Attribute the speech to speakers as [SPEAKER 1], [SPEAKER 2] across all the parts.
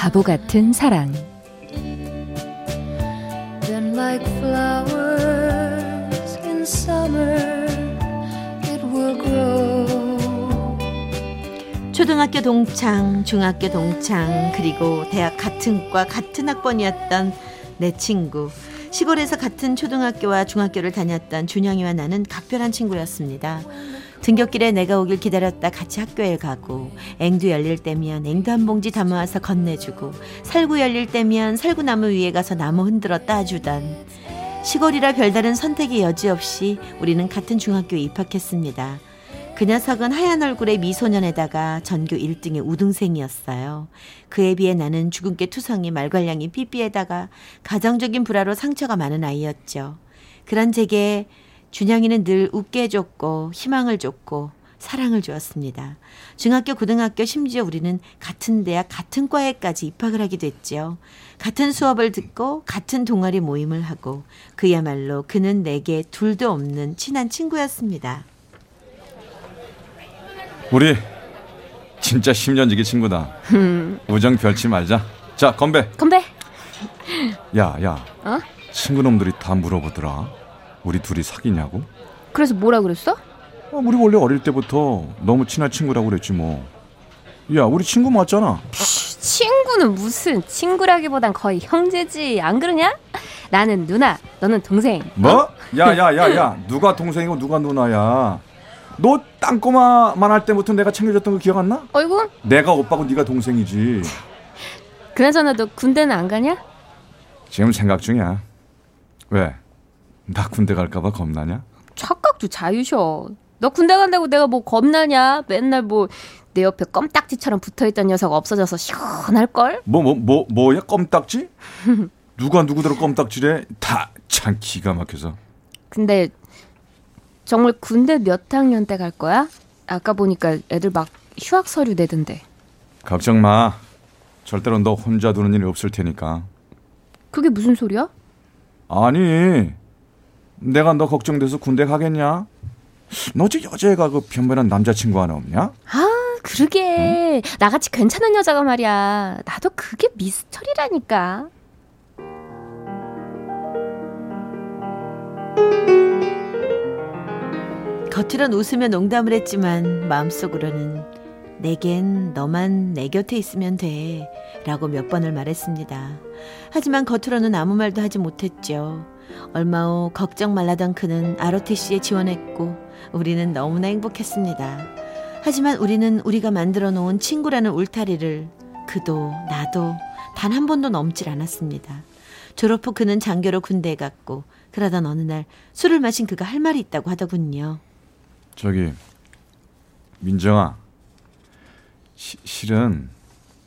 [SPEAKER 1] 바보 같은 사랑 like flowers in summer it will grow 초등학교 동창, 중학교 동창, 그리고 대학 같은 과 같은 학번이었던 내 친구. 시골에서 같은 초등학교와 중학교를 다녔던 준영이와 나는 각별한 친구였습니다. 등굣길에 내가 오길 기다렸다 같이 학교에 가고 앵두 열릴 때면 앵두 한 봉지 담아와서 건네주고 살구 열릴 때면 살구나무 위에 가서 나무 흔들어 따주던 시골이라 별다른 선택의 여지 없이 우리는 같은 중학교에 입학했습니다. 그 녀석은 하얀 얼굴의 미소년에다가 전교 1등의 우등생이었어요. 그에 비해 나는 주근깨 투성이 말괄량이 삐삐에다가 가정적인 불화로 상처가 많은 아이였죠. 그런 제게 준영이는 늘 웃게 해줬고 희망을 줬고 사랑을 주었습니다. 중학교, 고등학교, 심지어 우리는 같은 대학, 같은 과에까지 입학을 하게 됐죠. 같은 수업을 듣고 같은 동아리 모임을 하고 그야말로 그는 내게 둘도 없는 친한 친구였습니다.
[SPEAKER 2] 우리 진짜 10년 지기 친구다. 우정 별치 말자. 자, 건배.
[SPEAKER 1] 건배.
[SPEAKER 2] 야, 야. 어? 친구놈들이 다 물어보더라. 우리 둘이 사귀냐고?
[SPEAKER 1] 그래서 뭐라 그랬어?
[SPEAKER 2] 아, 우리 원래 어릴 때부터 너무 친한 친구라고 그랬지 뭐. 야, 우리 친구 맞잖아.
[SPEAKER 1] 친구는 무슨 친구라기보단 거의 형제지. 안 그러냐? 나는 누나, 너는 동생.
[SPEAKER 2] 뭐? 어? 야, 야, 야, 야. 누가 동생이고 누가 누나야? 너 땅꼬마만 할 때부터 내가 챙겨줬던 거 기억 안 나?
[SPEAKER 1] 어이구.
[SPEAKER 2] 내가 오빠고 네가 동생이지.
[SPEAKER 1] 그나저나 너 군대는 안 가냐?
[SPEAKER 2] 지금 생각 중이야. 왜? 나 군대 갈까봐 겁나냐?
[SPEAKER 1] 착각도 자유셔. 너 군대 간다고 내가 뭐 겁나냐? 맨날 뭐 내 옆에 껌딱지처럼 붙어있던 녀석 없어져서 시원할걸?
[SPEAKER 2] 뭐, 뭐, 뭐, 뭐야, 껌딱지? 누가 누구더러 껌딱지래? 다 참 기가 막혀서.
[SPEAKER 1] 근데 정말 군대 몇 학년 때 갈 거야? 아까 보니까 애들 막 휴학 서류 내던데.
[SPEAKER 2] 걱정 마. 절대로 너 혼자 두는 일이 없을 테니까.
[SPEAKER 1] 그게 무슨 소리야?
[SPEAKER 2] 아니, 내가 너 걱정돼서 군대 가겠냐? 너지 여자애가 그 변변한 남자친구 하나 없냐?
[SPEAKER 1] 아, 그러게. 응? 나같이 괜찮은 여자가 말이야. 나도 그게 미스터리라니까. 겉으론 웃으며 농담을 했지만 마음속으로는 내겐 너만 내 곁에 있으면 돼. 라고 몇 번을 말했습니다. 하지만 겉으로는 아무 말도 하지 못했죠. 얼마 후 걱정 말라던 그는 ROTC에 지원했고 우리는 너무나 행복했습니다. 하지만 우리는 우리가 만들어 놓은 친구라는 울타리를 그도 나도 단 한 번도 넘질 않았습니다. 졸업 후 그는 장교로 군대에 갔고 그러던 어느 날 술을 마신 그가 할 말이 있다고 하더군요.
[SPEAKER 2] 저기 민정아 시, 실은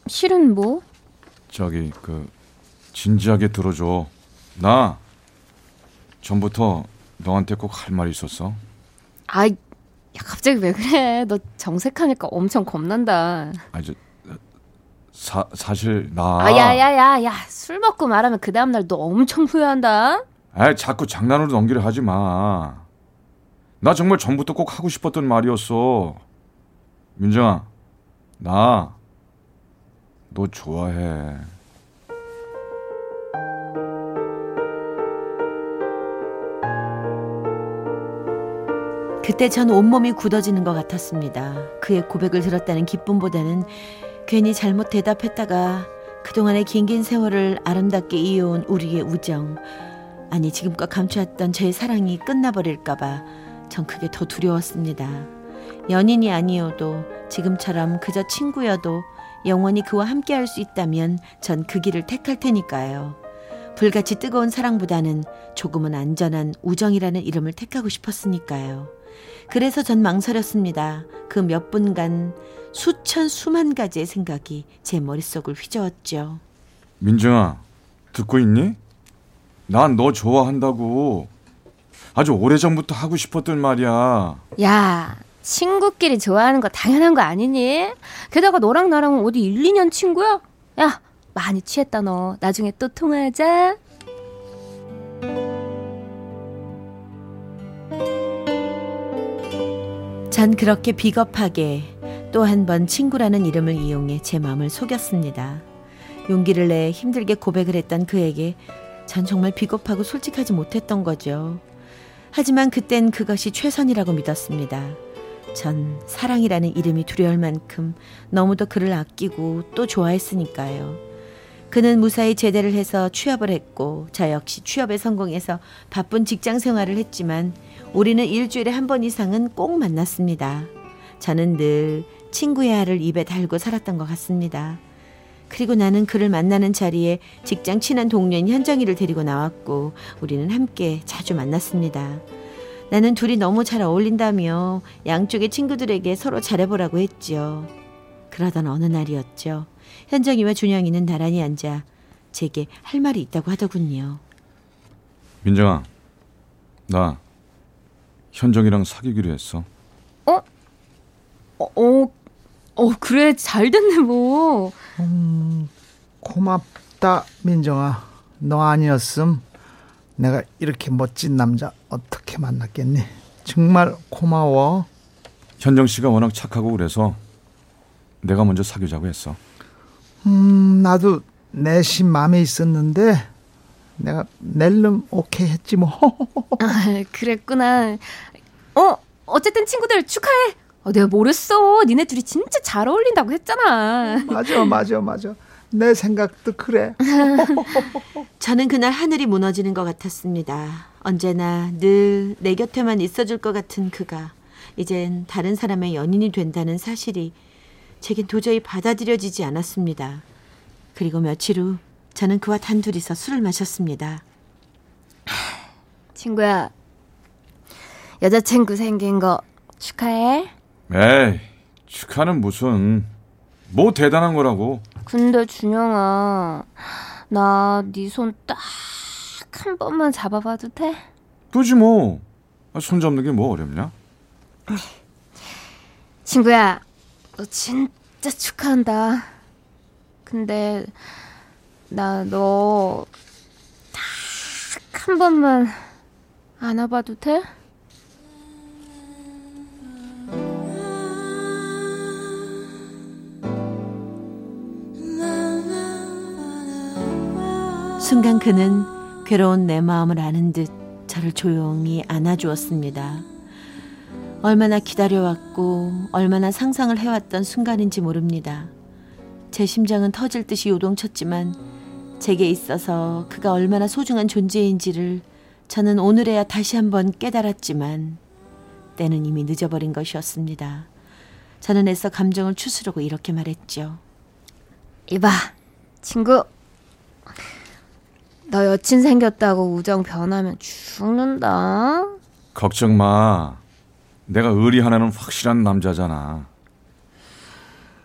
[SPEAKER 1] 실은 뭐?
[SPEAKER 2] 저기 그 진지하게 들어줘. 나 전부터 너한테 꼭 할 말이 있었어.
[SPEAKER 1] 아, 야 갑자기 왜 그래? 너 정색하니까 엄청 겁난다.
[SPEAKER 2] 아, 저 사, 사실 나.
[SPEAKER 1] 아, 야야야야, 술 먹고 말하면 그 다음 날 너 엄청 후회한다.
[SPEAKER 2] 아, 자꾸 장난으로 넘기려 하지 마. 나 정말 전부터 꼭 하고 싶었던 말이었어. 민정아, 나 너 좋아해.
[SPEAKER 1] 그때 전 온몸이 굳어지는 것 같았습니다. 그의 고백을 들었다는 기쁨보다는 괜히 잘못 대답했다가 그동안의 긴긴 세월을 아름답게 이어온 우리의 우정, 아니 지금껏 감추었던 제 사랑이 끝나버릴까봐 전 그게 더 두려웠습니다. 연인이 아니어도 지금처럼 그저 친구여도 영원히 그와 함께 할 수 있다면 전 그 길을 택할 테니까요. 불같이 뜨거운 사랑보다는 조금은 안전한 우정이라는 이름을 택하고 싶었으니까요. 그래서 전 망설였습니다. 그 몇 분간 수천 수만 가지의 생각이 제 머릿속을 휘저었죠.
[SPEAKER 2] 민정아, 듣고 있니? 난 너 좋아한다고. 아주 오래전부터 하고 싶었던 말이야.
[SPEAKER 3] 야, 친구끼리 좋아하는 거 당연한 거 아니니? 게다가 너랑 나랑 어디 1, 2년 친구야? 야, 많이 취했다 너. 나중에 또 통화하자.
[SPEAKER 1] 전 그렇게 비겁하게 또 한 번 친구라는 이름을 이용해 제 마음을 속였습니다. 용기를 내 힘들게 고백을 했던 그에게 전 정말 비겁하고 솔직하지 못했던 거죠. 하지만 그땐 그것이 최선이라고 믿었습니다. 전 사랑이라는 이름이 두려울 만큼 너무도 그를 아끼고 또 좋아했으니까요. 그는 무사히 제대를 해서 취업을 했고 저 역시 취업에 성공해서 바쁜 직장 생활을 했지만 우리는 일주일에 한 번 이상은 꼭 만났습니다. 저는 늘 친구의 알을 입에 달고 살았던 것 같습니다. 그리고 나는 그를 만나는 자리에 직장 친한 동료인 현정이를 데리고 나왔고 우리는 함께 자주 만났습니다. 나는 둘이 너무 잘 어울린다며 양쪽의 친구들에게 서로 잘해보라고 했지요. 그러던 어느 날이었죠. 현정이와 준영이는 나란히 앉아 제게 할 말이 있다고 하더군요.
[SPEAKER 2] 민정아, 나 현정이랑 사귀기로 했어.
[SPEAKER 3] 어? 어, 어, 어 그래 잘 됐네 뭐.
[SPEAKER 4] 음, 고맙다 민정아. 너 아니었음 내가 이렇게 멋진 남자 어떻게 만났겠니? 정말 고마워.
[SPEAKER 2] 현정 씨가 워낙 착하고 그래서 내가 먼저 사귀자고 했어.
[SPEAKER 4] 음, 나도 내심 마음에 있었는데 내가 낼름 오케이 했지 뭐.
[SPEAKER 3] 아, 그랬구나. 어, 어쨌든 친구들 축하해. 어, 내가 모르겠어. 니네 둘이 진짜 잘 어울린다고 했잖아.
[SPEAKER 4] 맞아, 맞아, 맞아. 내 생각도 그래.
[SPEAKER 1] 저는 그날 하늘이 무너지는 것 같았습니다. 언제나 늘 내 곁에만 있어줄 것 같은 그가 이젠 다른 사람의 연인이 된다는 사실이 제겐 도저히 받아들여지지 않았습니다. 그리고 며칠 후 저는 그와 단둘이서 술을 마셨습니다.
[SPEAKER 3] 친구야, 여자친구 생긴 거 축하해.
[SPEAKER 2] 에이, 축하는 무슨 뭐 대단한 거라고.
[SPEAKER 3] 근데 준영아, 나 네 손 딱 한 번만 잡아봐도 돼?
[SPEAKER 2] 그지 뭐. 아, 손 잡는 게 뭐 어렵냐?
[SPEAKER 3] 친구야, 너 진짜 축하한다. 근데 나 너 딱 한 번만 안아봐도 돼?
[SPEAKER 1] 순간 그는 괴로운 내 마음을 아는 듯 저를 조용히 안아주었습니다. 얼마나 기다려왔고 얼마나 상상을 해왔던 순간인지 모릅니다. 제 심장은 터질 듯이 요동쳤지만 제게 있어서 그가 얼마나 소중한 존재인지를 저는 오늘에야 다시 한번 깨달았지만 때는 이미 늦어버린 것이었습니다. 저는 애써 감정을 추스르고 이렇게 말했죠.
[SPEAKER 3] 이봐, 친구. 너 여친 생겼다고 우정 변하면 죽는다.
[SPEAKER 2] 걱정 마. 내가 의리 하나는 확실한 남자잖아.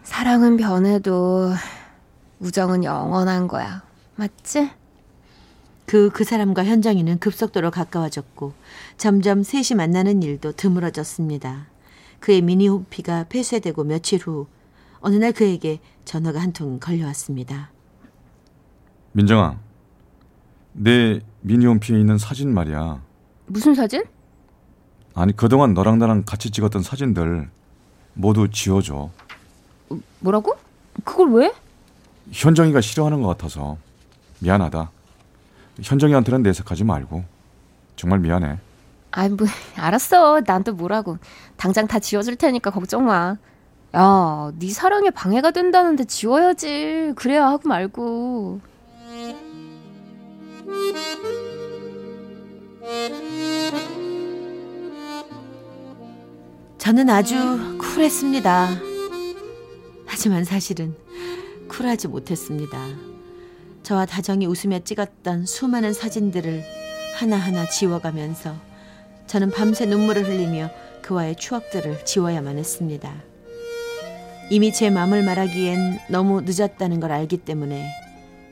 [SPEAKER 3] 사랑은 변해도 우정은 영원한 거야. 맞지?
[SPEAKER 1] 그, 그 사람과 현정이는 급속도로 가까워졌고 점점 셋이 만나는 일도 드물어졌습니다. 그의 미니 호피가 폐쇄되고 며칠 후 어느 날 그에게 전화가 한 통 걸려왔습니다.
[SPEAKER 2] 민정아, 내 미니홈피에 있는 사진 말이야.
[SPEAKER 3] 무슨 사진?
[SPEAKER 2] 아니 그동안 너랑 나랑 같이 찍었던 사진들 모두 지워줘.
[SPEAKER 3] 뭐라고? 그걸 왜?
[SPEAKER 2] 현정이가 싫어하는 것 같아서 미안하다. 현정이한테는 내색하지 말고 정말 미안해.
[SPEAKER 3] 아이 뭐 알았어. 난 또 뭐라고. 당장 다 지워줄 테니까 걱정 마. 야, 네 사랑에 방해가 된다는데 지워야지. 그래야 하고 말고.
[SPEAKER 1] 저는 아주 쿨했습니다. 하지만 사실은 쿨하지 못했습니다. 저와 다정이 웃으며 찍었던 수많은 사진들을 하나하나 지워가면서 저는 밤새 눈물을 흘리며 그와의 추억들을 지워야만 했습니다. 이미 제 마음을 말하기엔 너무 늦었다는 걸 알기 때문에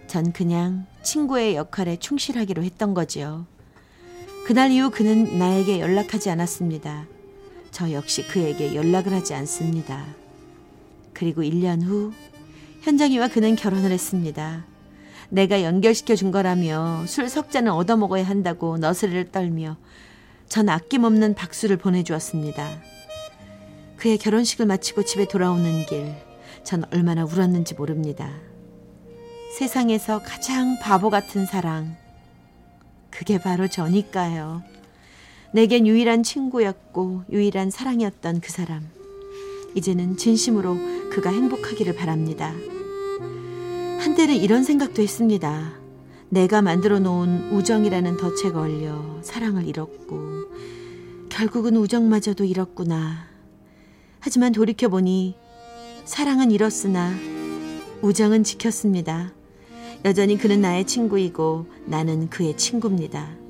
[SPEAKER 1] 전 그냥 친구의 역할에 충실하기로 했던 거지요. 그날 이후 그는 나에게 연락하지 않았습니다. 저 역시 그에게 연락을 하지 않습니다. 그리고 1년 후 현정이와 그는 결혼을 했습니다. 내가 연결시켜 준 거라며 술 석 잔을 얻어 먹어야 한다고 너스레를 떨며 전 아낌없는 박수를 보내주었습니다. 그의 결혼식을 마치고 집에 돌아오는 길, 전 얼마나 울었는지 모릅니다. 세상에서 가장 바보 같은 사랑. 그게 바로 저니까요. 내겐 유일한 친구였고 유일한 사랑이었던 그 사람. 이제는 진심으로 그가 행복하기를 바랍니다. 한때는 이런 생각도 했습니다. 내가 만들어 놓은 우정이라는 덫에 걸려 사랑을 잃었고, 결국은 우정마저도 잃었구나. 하지만 돌이켜보니 사랑은 잃었으나 우정은 지켰습니다. 여전히 그는 나의 친구이고 나는 그의 친구입니다.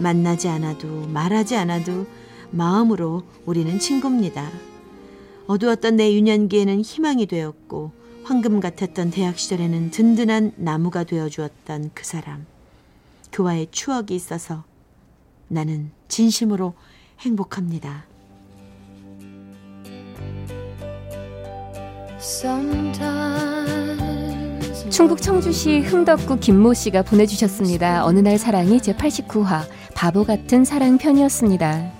[SPEAKER 1] 만나지 않아도 말하지 않아도 마음으로 우리는 친구입니다. 어두웠던 내 유년기에는 희망이 되었고 황금 같았던 대학 시절에는 든든한 나무가 되어 주었던 그 사람. 그와의 추억이 있어서 나는 진심으로 행복합니다.
[SPEAKER 3] 충북 청주시 흥덕구 김모 씨가 보내주셨습니다. 어느 날 사랑이 제 89화 바보 같은 사랑 편이었습니다.